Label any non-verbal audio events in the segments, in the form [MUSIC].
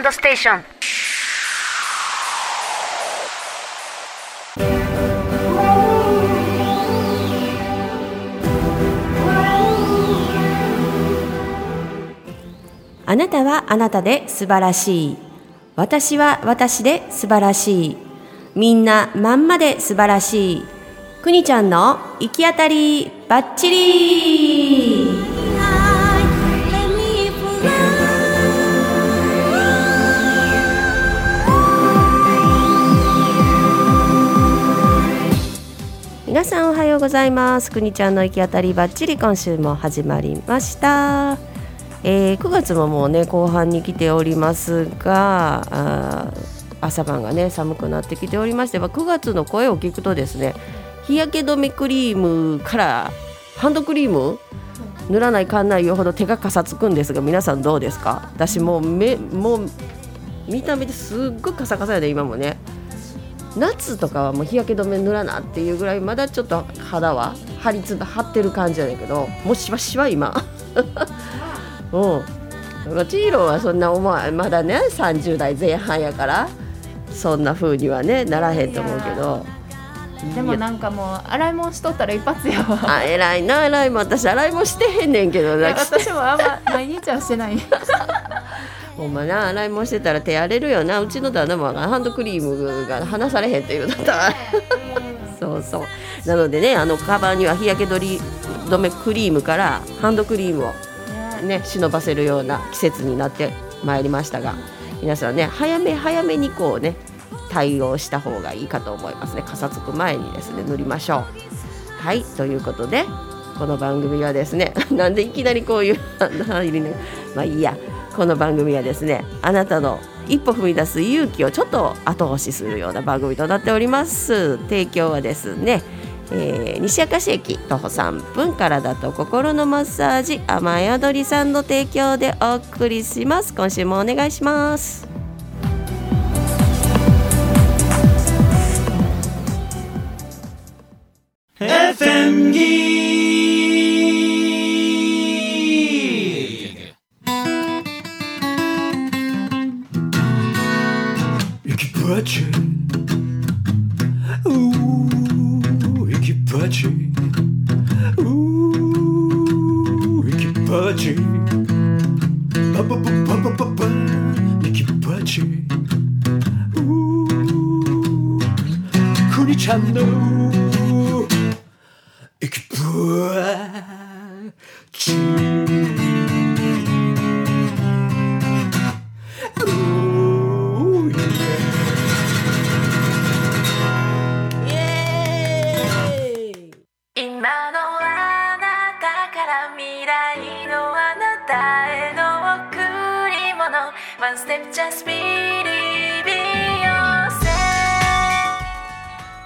ンドステーションあなたはあなたで素晴らしい。私は私で素晴らしい。みんなまんまで素晴らしい。くにちゃんの行き当たりばっちりございます。くにちゃんの行き当たりばっちり今週も始まりました。えー、9月ももうね後半に来ておりますが朝晩がね寒くなってきておりまして、ま、9月の声を聞くとですね日焼け止めクリームからハンドクリーム塗らないかんないよほど手がかさつくんですが皆さんどうですか？私もう目もう見た目ですっごいカサカサやで今もね。夏とかはもう日焼け止め塗らなっていうぐらいまだちょっと肌は張りつ張ってる感じやねんけどもうしばしば今。[LAUGHS] うん。チーロはそんな思わまだね30代前半やからそんな風にはねならへんと思うけど。でもなんかもう洗い物しとったら一発やわ。あ偉いな洗い。物私洗い物してへんねんけど私もあんま毎日はしてない [LAUGHS] ほんまな洗い物してたら手荒れるよな。うちの旦那もハンドクリームが離されへんっていうだった。[LAUGHS] そうそう。なのでねあのカバンには日焼け止めクリームからハンドクリームをね忍ばせるような季節になってまいりましたが皆さんね早め早めにこうね対応した方がいいかと思いますね。かさつく前にですね塗りましょう。はいということでこの番組はですね [LAUGHS] なんでいきなりこういう入りねまあいいやこの番組はですねあなたの一歩踏み出す勇気をちょっと後押しするような番組となっております。提供はですねえー、西明石駅徒歩3分体と心のマッサージ雨宿りさんの提供でお送りします。今週もお願いします。FM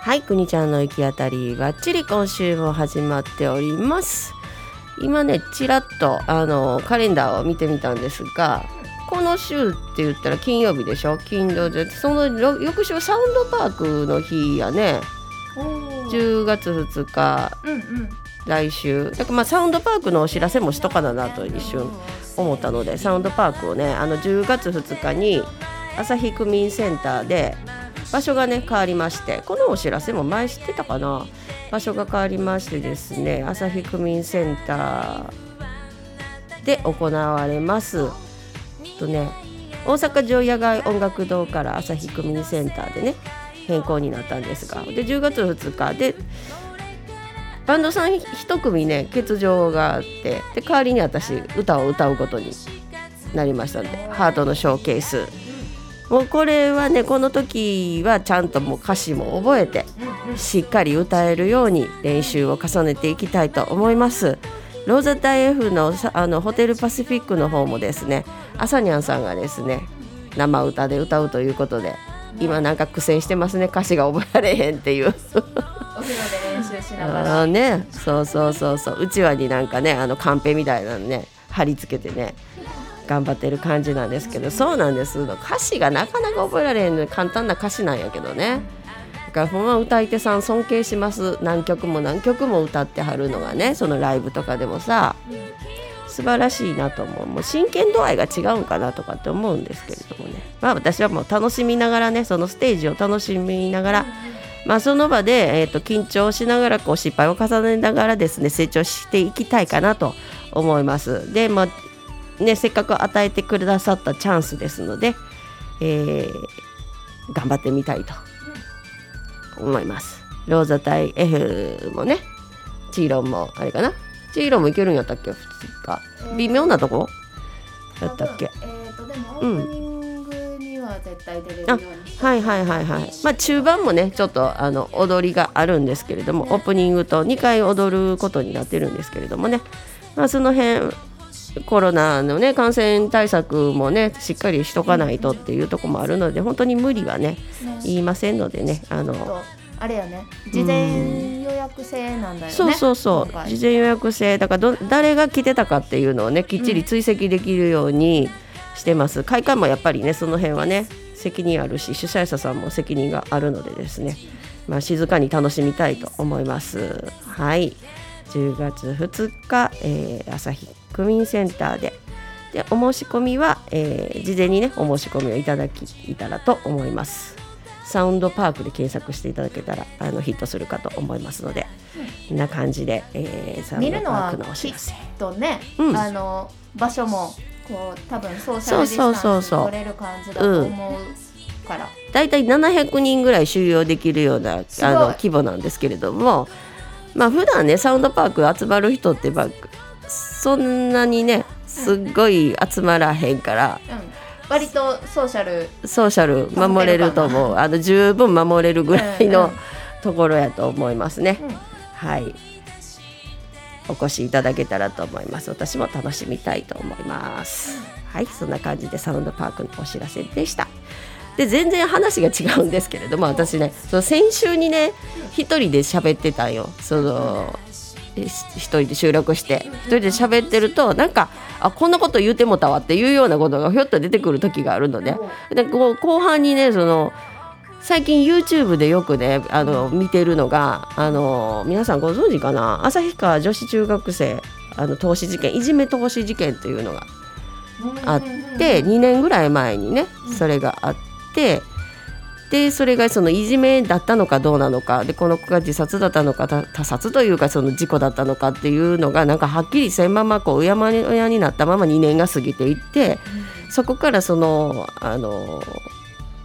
はい、くにちゃんの行き当たりばっちり今週も始まっております。今ねちらっとあのカレンダーを見てみたんですがこの週って言ったら金曜日でしょ？金土でその翌週サウンドパークの日やね。10月2日、うんうん、来週。だからまあサウンドパークのお知らせもしとかだなと一瞬思ったのでサウンドパークをねあの10月2日に旭区民センターで場所がね変わりましてこのお知らせも前知ってたかな？場所が変わりましてですね旭区民センターで行われます。とね大阪城野外音楽堂から旭区民センターでね変更になったんですがで10月2日でバンドさん1組ね欠場があってで代わりに私歌を歌うことになりましたのでハートのショーケース。もうこれはねこの時はちゃんともう歌詞も覚えてしっかり歌えるように練習を重ねていきたいと思います。ローザタイ F のあのホテルパシフィックの方もですねあさにゃんさんがですね生歌で歌うということで今なんか苦戦してますね歌詞が覚えられへんっていう。[LAUGHS] 練習しながら。ねそうそうそうそう。うちわになんかねあのカンペみたいなのね貼り付けてね頑張ってる感じなんですけど。そうなんです。歌詞がなかなか覚えられへんの。簡単な歌詞なんやけどね。だからほんま歌い手さん尊敬します。何曲も何曲も歌ってはるのがねそのライブとかでもさ素晴らしいなと思う。もう真剣度合いが違うんかなとかって思うんですけれどもね。まあ私はもう楽しみながらねそのステージを楽しみながら、まあ、その場で、えー、と緊張しながらこう失敗を重ねながらですね成長していきたいかなと思います。でまあねせっかく与えてくださったチャンスですので、えー頑張ってみたいと思います。ローザ対 F もねチーロンもあれかな？チーロンもいけるんやったっけ？普通か微妙なとこ？やったっけ？えー、とでもは絶対出れるように。はいはいはいはい。まあ中盤もねちょっとあの踊りがあるんですけれどもオープニングと2回踊ることになってるんですけれどもね。まあその辺コロナのね感染対策もねしっかりしとかないとっていうところもあるので本当に無理はねね。言いませんのでねあのとあれやね事前予約制なんだよね、そうそうそう。事前予約制。だからど誰が来てたかっていうのをねきっちり追跡できるようにしてます、会館もやっぱりねその辺はね責任あるし主催者さんも責任があるのでですね、まあ、静かに楽しみたいと思います。はい。10月2日、えー、朝日区民センターで。でお申し込みは、えー事前にねお申し込みをいただきいたらと思います。サウンドパークで検索していただけたらあのヒットするかと思いますので、こんな感じで、えーサウン見るのはドパークのお知きっらせとね、うん。あの場所もこう多分ソーシャルディスそうタンスそうそうそう取れる感じだと思うから、だいたい700人ぐらい収容できるようなあの規模なんですけれどもまあ普段ねサウンドパーク集まる人って、まあ、そんなにねすっごい集まらへんから、うん、割とソーシャル。ソーシャル守れると思う。あの十分守れるぐらいのうんうん。ところやと思いますね。うん。はいお越しいただけたらと思います。私も楽しみたいと思います。はいそんな感じでサウンドパークのお知らせでした。で全然話が違うんですけれども私ねその先週にね一人で喋ってたんよ。その一人で収録して。一人で喋ってるとなんかあこんなこと言うてもたわっていうようなことがひょっと出てくる時があるのででこう後半にねその最近 YouTube でよくねあの見てるのがあの皆さんご存知かな？旭川女子中学生あの投資事件いじめ投資事件というのがあって2年ぐらい前にねそれがあってでそれがそのいじめだったのかどうなのかでこの子が自殺だったのかた他殺というかその事故だったのかっていうのがなんかはっきりせんままこううやま親になったまま2年が過ぎていってそこからそのあの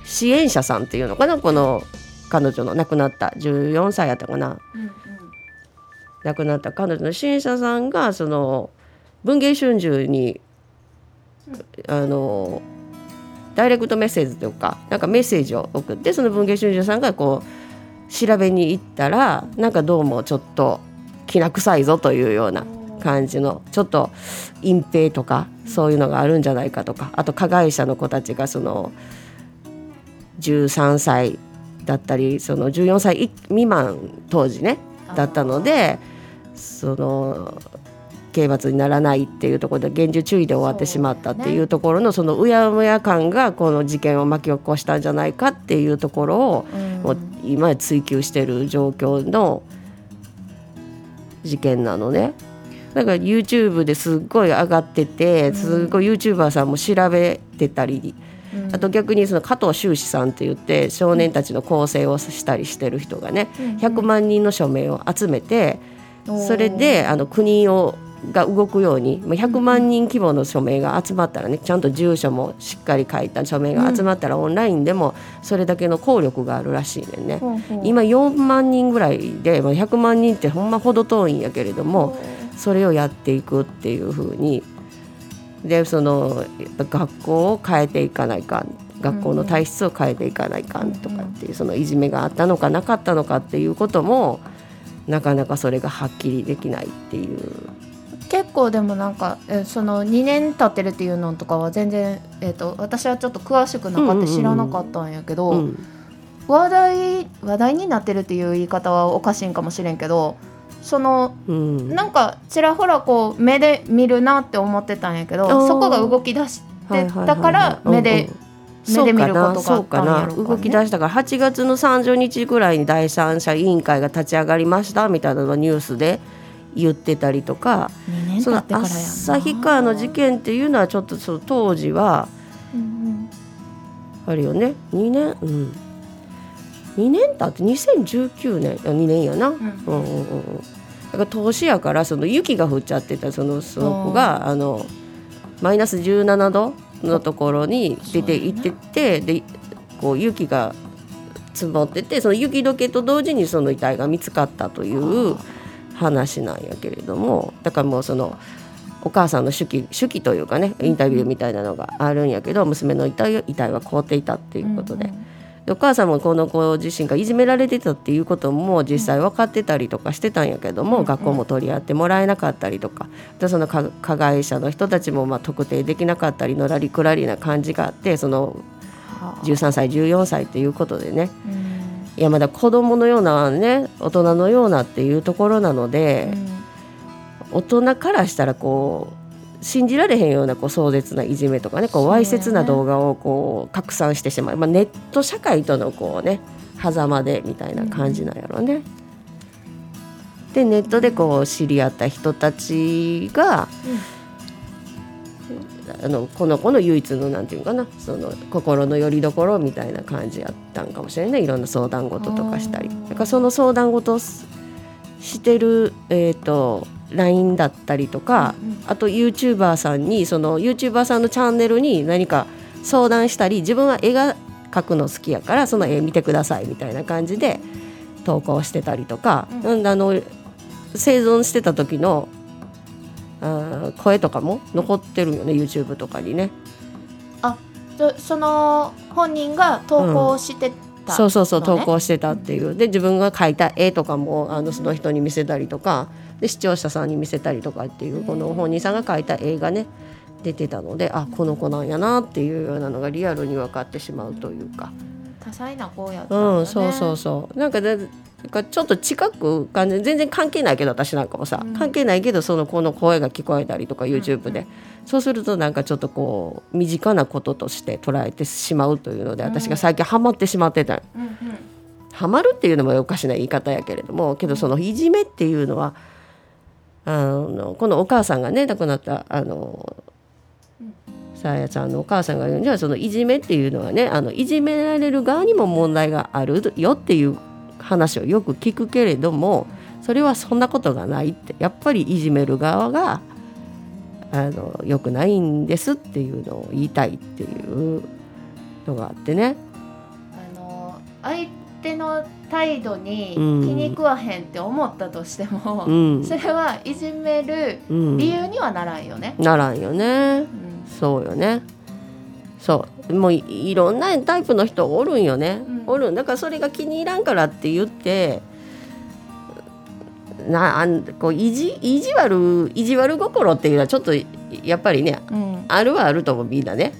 支援者さんっていうのかなこの彼女の亡くなった14歳やったかな。うんうん。亡くなった彼女の支援者さんがその文藝春秋にあのダイレクトメッセージというかなんかメッセージを送ってその文藝春秋さんがこう調べに行ったらなんかどうもちょっときな臭いぞというような感じのちょっと隠蔽とかそういうのがあるんじゃないかとかあと加害者の子たちがその13歳だったりその14歳い未満当時ねだったのでその刑罰にならないっていうところで厳重注意で終わってしまったっていうところのそのうやむや感がこの事件を巻き起こしたんじゃないかっていうところをうん。もう今追及してる状況の事件なのね。だから YouTube ですっごい上がっててすごい YouTuber さんも調べてたりうん。あと逆にその加藤修士さんって言って少年たちの構成をしたりしてる人がねうん。100万人の署名を集めてそれであの国をが動くようにまあ100万人規模の署名が集まったらねちゃんと住所もしっかり書いた署名が集まったらオンラインでもそれだけの効力があるらしいねんね。今4万人ぐらいでまあ100万人ってほんまほど遠いんやけれどもそれをやっていくっていう風にでその学校を変えていかないかん学校の体質を変えていかないかんとかっていうそのいじめがあったのかなかったのかっていうこともなかなかそれがはっきりできないっていう。結構でもなんかえその2年経ってるっていうのとかは全然、えー、と私はちょっと詳しくなかって知らなかったんやけど、うん。話題話題になってるっていう言い方はおかしいんかもしれんけどそのうん。なんかちらほらこう目で見るなって思ってたんやけどそこが動き出してたから目で目で見ることがあったんやろうかね動き出したから8月の30日ぐらいに第三者委員会が立ち上がりましたみたいなのがニュースで言ってたりとか2年その経ってからやんな。旭川の事件っていうのはちょっとその当時はうんあれよね。2年？うん2年経って2019年。あ2年やな、うん。んうんうんうん、だから投資やからその雪が降っちゃってたそのその子があのマイナス17度のところに出て行ってて、でこう雪が積もっててその雪解けと同時にその遺体が見つかったという話なんやけれどもだからもうそのお母さんの手記手記というかねインタビューみたいなのがあるんやけど娘の遺体遺体は凍っていたっていうことで。うんでお母さんもこの子自身がいじめられてたっていうことも実際分かってたりとかしてたんやけども、うん学校も取り合ってもらえなかったりとか。でその加加害者の人たちもまあ特定できなかったりのらりくらりな感じがあってそのはあ。13歳14歳っていうことでね。うん。いやまだ子供のようなね大人のようなっていうところなので、大人からしたらこう信じられへんようなこう壮絶ないじめとかねこうわいせつな動画をこう拡散してしまう、まあ、ネット社会とのこうね狭間でみたいな感じなんやろうね。でネットでこう知り合った人たちが、あのこの子の唯一のなんていうのかなその心の拠り所みたいな感じやったんかもしれないいろんな相談事とかしたり。からその相談事してる、えー、と LINE だったりとか、うんうん。あと YouTuber さんにその YouTuber さんのチャンネルに何か相談したり自分は絵が描くの好きやからその絵見てくださいみたいな感じで投稿してたりとか、うん。あの生存してた時のあー声とかも残ってるよね YouTube とかにね。そその本人が投稿してた、そうそうそうのね投稿してたっていう。で自分が描いた絵とかもあのその人に見せたりとかで視聴者さんに見せたりとかっていうこの本人さんが描いた絵がね出てたのであこの子なんやなっていうようなのがリアルに分かってしまうというか。多彩な子やったんだね。うんそうそうそう。なんかでなんかちょっと近く感じ全然関係ないけど私なんかもさ、うん。関係ないけどその子の声が聞こえたりとか YouTube で、うん。そうするとなんかちょっとこう身近なこととして捉えてしまうというので私が最近ハマってしまってた。んうんうん。ハマるっていうのもおかしな言い方やけれどもけどそのいじめっていうのはあのこのお母さんがね亡くなったあのさやちゃんのお母さんが言うんじゃそのいじめっていうのはねあのいじめられる側にも問題があるよっていう話をよく聞くけれどもそれはそんなことがないってやっぱりいじめる側があの良くないんですっていうのを言いたいっていうのがあってね。あの相手の態度に気うん。に食わへんって思ったとしても、うん。それはいじめるうん。理由にはならんよね。ならんよね。うん。そうよね。そう。もういいろんなタイプの人おるんよね、うん。おるん。だからそれが気に入らんからって言ってなあんこう意地意地悪意地悪心っていうのはちょっとやっぱりねうん。あるはあると思うみんなね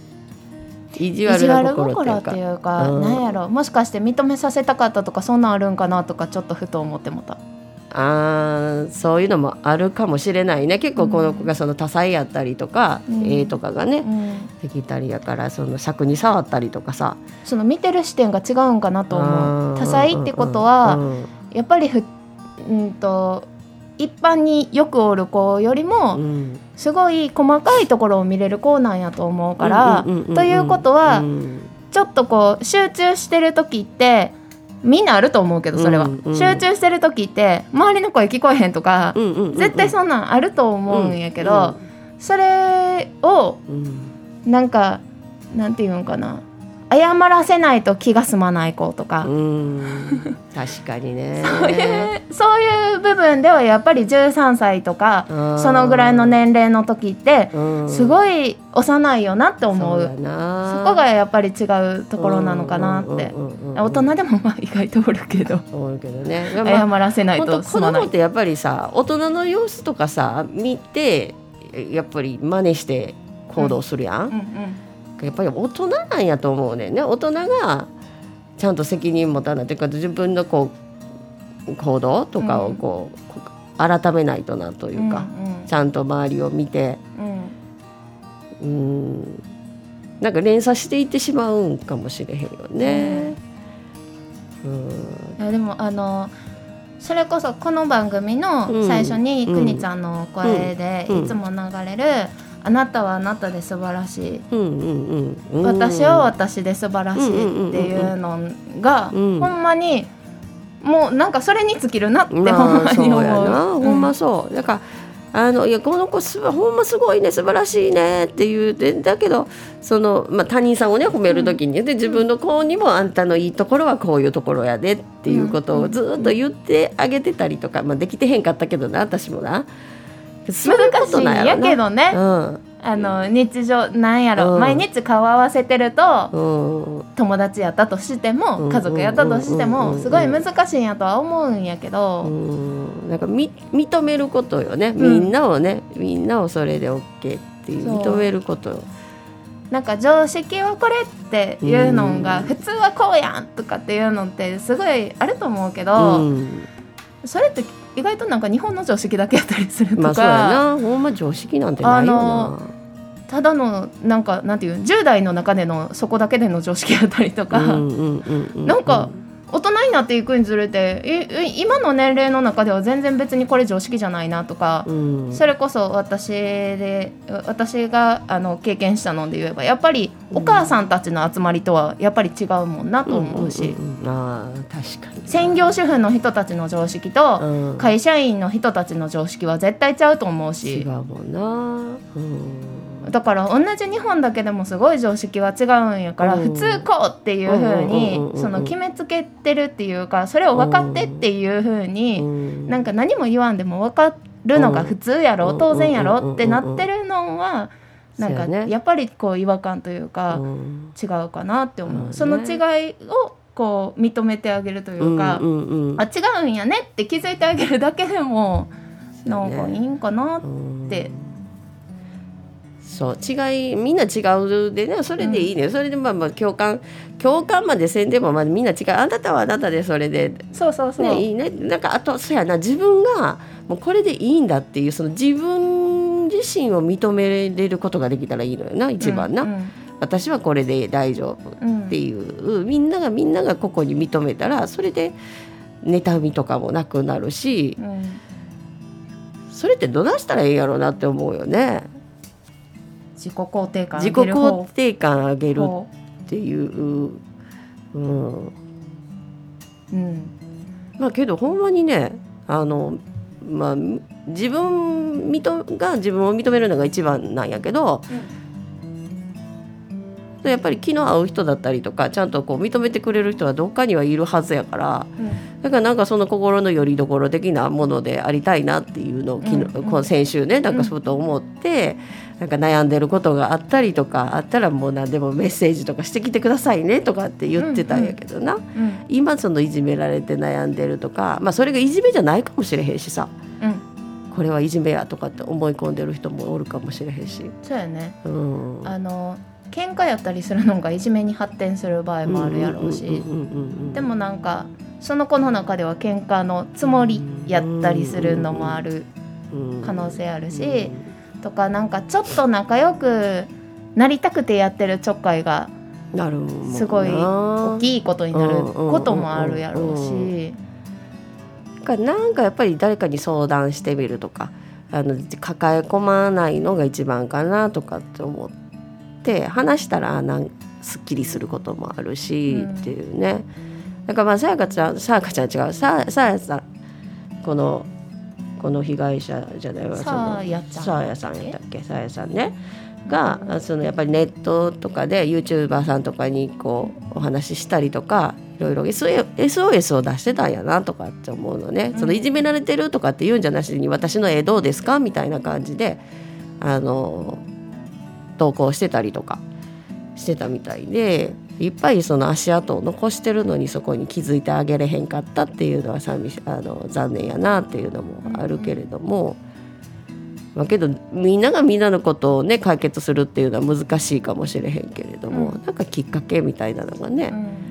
意地意悪心っていうかいうなんやろもしかして認めさせたかったとかそんなんあるんかなとかちょっとふと思ってもた。あーそういうのもあるかもしれないね。結構この子がその多彩やったりとか、うん。絵とかがねうん。できたりやからその尺に触ったりとかさ。その見てる視点が違うんかなと思う。うん多彩ってことは、うん。やっぱりふ、うん、と一般によくおる子よりも、うんすごい細かいところを見れる子なんやと思うから、うんうんうんうんということは、うんちょっとこう集中してる時ってみんなあると思うけどそれは、うんうん集中してる時って周りの声聞こえへんとか、うんうんうんうん絶対そんなんあると思うんやけど、それをうんなんかなんていうんかな謝らせないと気が済まない子とか、うん。確かにね。[LAUGHS] そういうそういう部分ではやっぱり13歳とかうん。そのぐらいの年齢の時ってうん。すごい幼いよなって思う。そこがやっぱり違うところなのかなって。うんうんうんうん大人でもまあ意外とおるけど。おるけどね。謝らせないと済まない。供ってやっぱりさ大人の様子とかさ見てやっぱり真似して行動するやん、うんうんやっぱり大人なんやと思うねんね。大人がちゃんと責任持たないというか自分のこう行動とかをこう、こう改めないとなというか、うんちゃんと周りを見て。うん。うん。なんか連鎖していってしまうんかもしれへんよね。うん。いやでもあのそれこそこの番組の最初にうん。くにちゃんの声でうん。いつも流れる「あなたはあなたで素晴らしい」うんうんうん。私は私で素晴らしいっていうのが、うんほんまにもうなんかそれに尽きるなってほんまあまに思う。そうやな、うん。ほんまそう。だからあのいやこの子すばほんますごいね素晴らしいねっていうでだけどその、まあ、他人さんをね褒める時に、で自分の子にもあんたのいいところはこういうところやでっていうことをずっと言ってあげてたりとか、まあ、できてへんかったけどな私もな。そういうこ難しいんとなんやけどね、うん。あの日常なんやろ、うん。毎日顔合わせてるとうん。友達やったとしても、うん。家族やったとしてもすごい難しいんやとは思うんやけど、うん。なんかみ認めることよね。うん。みんなをね、みんなをそれで OK っていう。認めることよ。なんか常識はこれっていうのが、普通はこうやんとかっていうのってすごいあると思うけど、うん。それって意外となんか日本の常識だけやったりするとか、まあそうやな。ほんま常識なんてないよな。ただのなんかなんていう10代の中でのそこだけでの常識やったりとか、うんうんうんうん。なんか大人になっていくにつれて今の年齢の中では全然別にこれ常識じゃないなとか、うん。それこそ私で私があの経験したので言えばやっぱりお母さんたちの集まりとはやっぱり違うもんなと思うし、んんうんああ確かに。専業主婦の人たちの常識と、うん。会社員の人たちの常識は絶対ちゃうと思う違しうもんな。うんだから同じ日本だけでもすごい常識は違うんやから、うん。普通こうっていう風うにその決めつけてるっていうかそれを分かってっていう風に、うん。なんか何も言わんでも分かるのが普通やろ、うん当然やろってなってるのはなんかやねやっぱりこう違和感というかうん違うかなって思う、うんその違いをこう認めてあげるというか、あ違うんやねって気づいてあげるだけでもなんかいいんかなって、うんそう違いみんな違うでねそれでいいね、それでまあまあ共感共感までせんでもまあみんな違う。あなたはあなたでそれでそうそうそう、ね、いいね。なんかあとそうやな。自分がもうこれでいいんだっていうその自分自身を認めれることができたらいいのよな一番な、うん私はこれで大丈夫うんっていう、みんながみんながここに認めたらそれで妬みとかもなくなるしうん。それってどないしたらいいんやろうなって思うよね自己肯定感自己上げる方肯定感上げる法っていう、うん、うん。まあけどほんまにねあのまあ自分認が自分を認めるのが一番なんやけど、やっぱり気の合う人だったりとかちゃんとこう認めてくれる人はどっかにはいるはずやからうん。だからなんかその心の拠り所的なものでありたいなっていうのを昨日、うんうんこの先週ねなんかふと思って、なんか悩んでることがあったりとかあったらもう何でもメッセージとかしてきてくださいねとかって言ってたんやけどな。うん。今そのいじめられて悩んでるとか、まあ、それがいじめじゃないかもしれへんしさ。うん。これはいじめやとかって思い込んでる人もおるかもしれへんし、そうやね。うん、あの喧嘩やったりするのがいじめに発展する場合もあるやろうし。でもなんかその子の中では喧嘩のつもりやったりするのもある可能性あるし。とかなんかちょっと仲良くなりたくてやってるちょっかいがすごい大いきいことになることもあるやろうし。なんかやっぱり誰かに相談してみるとかあの抱え込まないのが一番かなとかって思って話したらなんすっきりすることもあるし、うん。っていうね。だからまあさやかちゃんさやかちゃん違う。ささやさんこのこの被害者じゃないわ。そさやちゃんさあやさんやったっけ？さあやさんね。がそのやっぱりネットとかで YouTuber さんとかにこうお話ししたりとかいろいろ SOS を出してたんやなとかって思うのね、そのいじめられてるとかって言うんじゃなしに私の絵どうですか？みたいな感じであの投稿してたりとかしてたみたいでいっぱいその足跡を残してるのにそこに気づいてあげれへんかったっていうのは寂しあの残念やなっていうのもあるけれども。まあ、けどみんながみんなのことをね解決するっていうのは難しいかもしれへんけれども、うんなんかきっかけみたいなのがね、来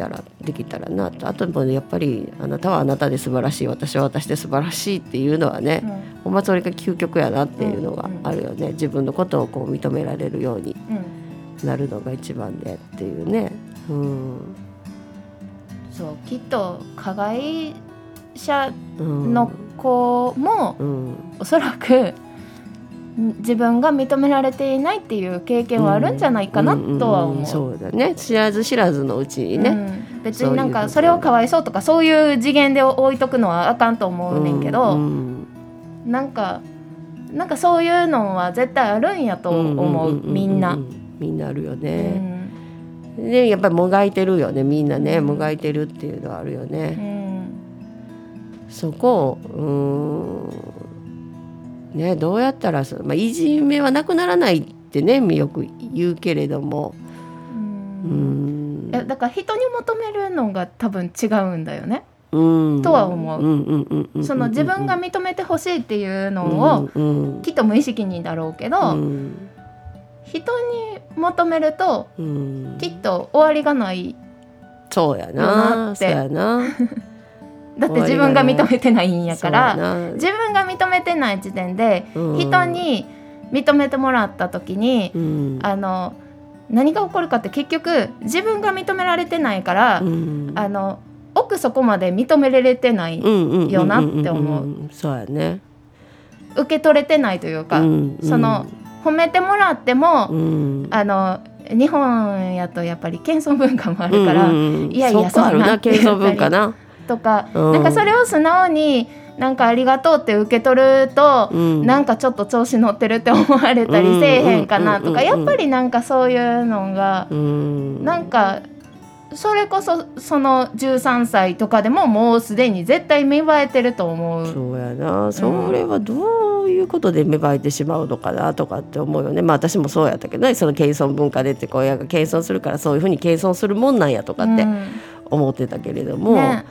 たらできたらなと。あともやっぱりあなたはあなたで素晴らしい私は私で素晴らしいっていうのはね、ほん。まそれが究極やなっていうのがあるよね、自分のことをこう認められるようにうん。なるのが一番でっていうね。うん。そうきっと加害者の子も、うん、おそらく自分が認められていないっていう経験はあるんじゃないかなとは思う。うんうん、そうだね。知らず知らずのうちにね、別になんかそれをかわいそうとかそういう次元で置いとくのはあかんと思うねんけど、なんかなんかそういうのは絶対あるんやと思うみんな。みんなあるよね。ねやっぱりもがいてるよね。みんなね、もがいてるっていうのはあるよね。そこをうんねどうやったらまあ、いじめはなくならないってねよく言うけれども。うん。だから人に求めるのが多分違うんだよね。とは思う。その自分が認めてほしいっていうのをきっと無意識にだろうけど、人に求めるときっと終わりがないそうやなそうやな [LAUGHS] だって自分が認めてないんやから自分が認めてない時点で人に認めてもらった時に、あの何が起こるかって結局自分が認められてないから、あの奥底まで認められてないよなって思う。そうやね。受け取れてないというか、うんうん、その褒めてもらっても、うん、あの日本やとやっぱり謙遜文化もあるから、うんうん、いやいやそんな謙遜文化なとか、うん、なんかそれを素直になんかありがとうって受け取ると、うん、なんかちょっと調子乗ってるって思われたりせえへんかなとか、やっぱりなんかそういうのが、うん、なんかそれこそその13歳とかでももうすでに絶対芽生えてると思う。そうやな。それはどういうことで芽生えてしまうのかなとかって思うよね。まあ私もそうやったけどね。その謙遜文化でって親が謙遜するからそういうふうに謙遜するもんなんやとかって思ってたけれども、ね、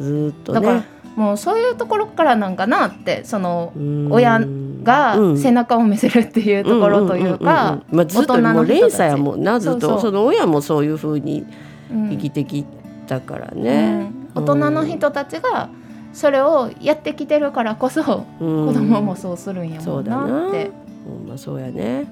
ずっとね。もうそういうところからなんかなってその親が背中を見せるっていうところというかずっともう連鎖やもんなずっと。その親もそういうふうに。生きてきたからね、うん、大人の人たちがそれをやってきてるからこそ、子供もそうするんやもんなって。うん、まあ、そうやね。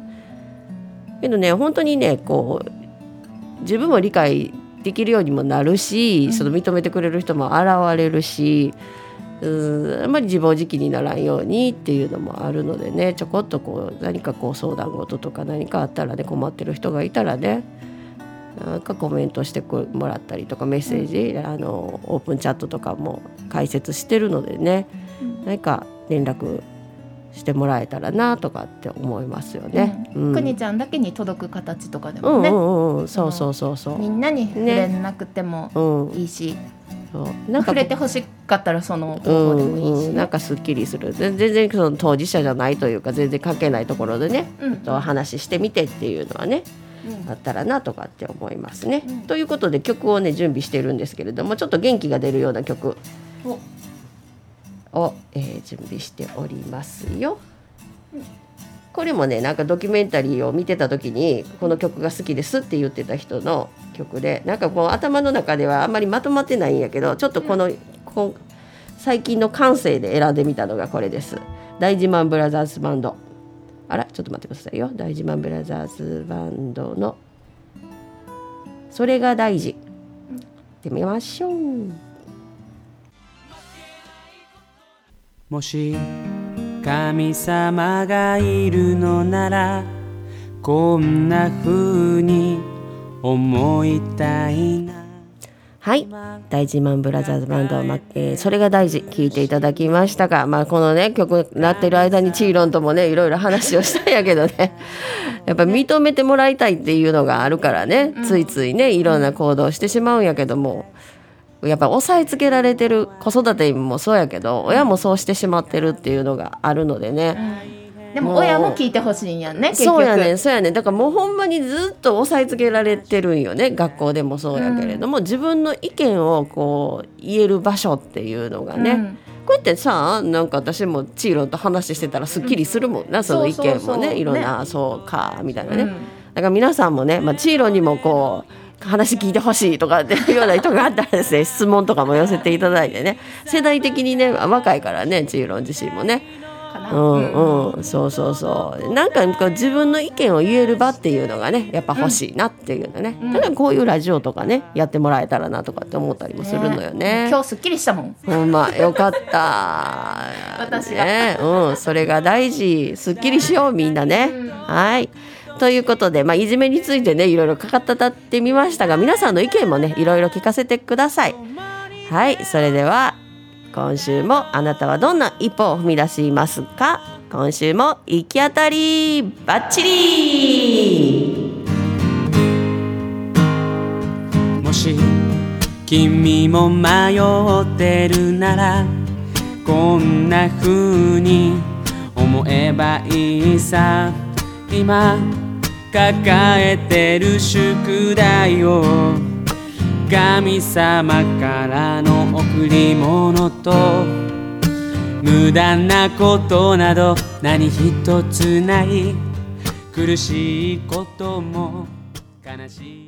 けどね本当にねこう自分も理解できるようにもなるし、その認めてくれる人も現れるしうんあんまり自暴自棄にならんようにっていうのもあるのでねちょこっとこう何かこう相談事とか何かあったらね困ってる人がいたらねなんかコメントしてもらったりとかメッセージ、うん、あのオープンチャットとかも解説してるのでね、うん、何か連絡してもらえたらなとかって思いますよね。うん、くにちゃんだけに届く形とかでもね。うんうん、そうそうそうそう。みんなに触れなくてもいいし。ねそう。なんか触れてほしかったらその方法でもいいし、ね。うんうん、なんかすっきりする。全然その当事者じゃないというか全然関係ないところでね、うん、と話してみてっていうのはね、あったらなとかって思いますね。うん、ということで曲をね準備してるんですけれどもちょっと元気が出るような曲を、えー、準備しておりますよ。これもねなんかドキュメンタリーを見てた時にこの曲が好きですって言ってた人の曲でなんかこう頭の中ではあんまりまとまってないんやけどちょっとこの、こ最近の感性で選んでみたのがこれです。大自慢ブラザーズバンド。あらちょっと待ってくださいよ。大事マンブラザーズバンドの「それが大事」ってみましょうもし神様がいるのならこんな風に思いたいな。はい。大事マンブラザーズバンド、まえー、それが大事聞いていただきましたが、まあ、このね曲なってる間にチーロンともねいろいろ話をしたんやけどね。[LAUGHS] やっぱ認めてもらいたいっていうのがあるからね、ついついねいろんな行動してしまうんやけども。やっぱ押さえつけられてる子育てもそうやけど親もそうしてしまってるっていうのがあるのでね。でも親も聞いてほしいんやねそうやねそうやねだからもうほんまにずっと押さえつけられてるんよね学校でもそうやけれども、うん、自分の意見をこう言える場所っていうのがね、うん、こうやってさなんか私もチーロンと話してたらすっきりするもんな、うん、その意見もね。いろんな、ね、そうかみたいなね、だから皆さんもね、まあ、チーロンにもこう話聞いてほしいとかっていうような人があったらですね質問とかも寄せていただいてね世代的にね若いからねチーロン自身もね。うんうん、そうそうそうなんかこう自分の意見を言える場っていうのがねやっぱ欲しいなっていうのね、うんだからこういうラジオとかねやってもらえたらなとかって思ったりもするのよね。今日すっきりしたもん。ほんまよかった。[LAUGHS] 私がね、うん、それが大事。すっきりしようみんなね。うんはい。ということで、まあ、いじめについてねいろいろかかったたってみましたが皆さんの意見もねいろいろ聞かせてください。はいそれでは今週もあなたはどんな一歩を踏み出しますか？今週も行き当たりバッチリ！もし君も迷ってるならこんな風に思えばいいさ。今抱えてる宿題を神様からの贈り物と無駄なことなど何一つない苦しいことも悲しい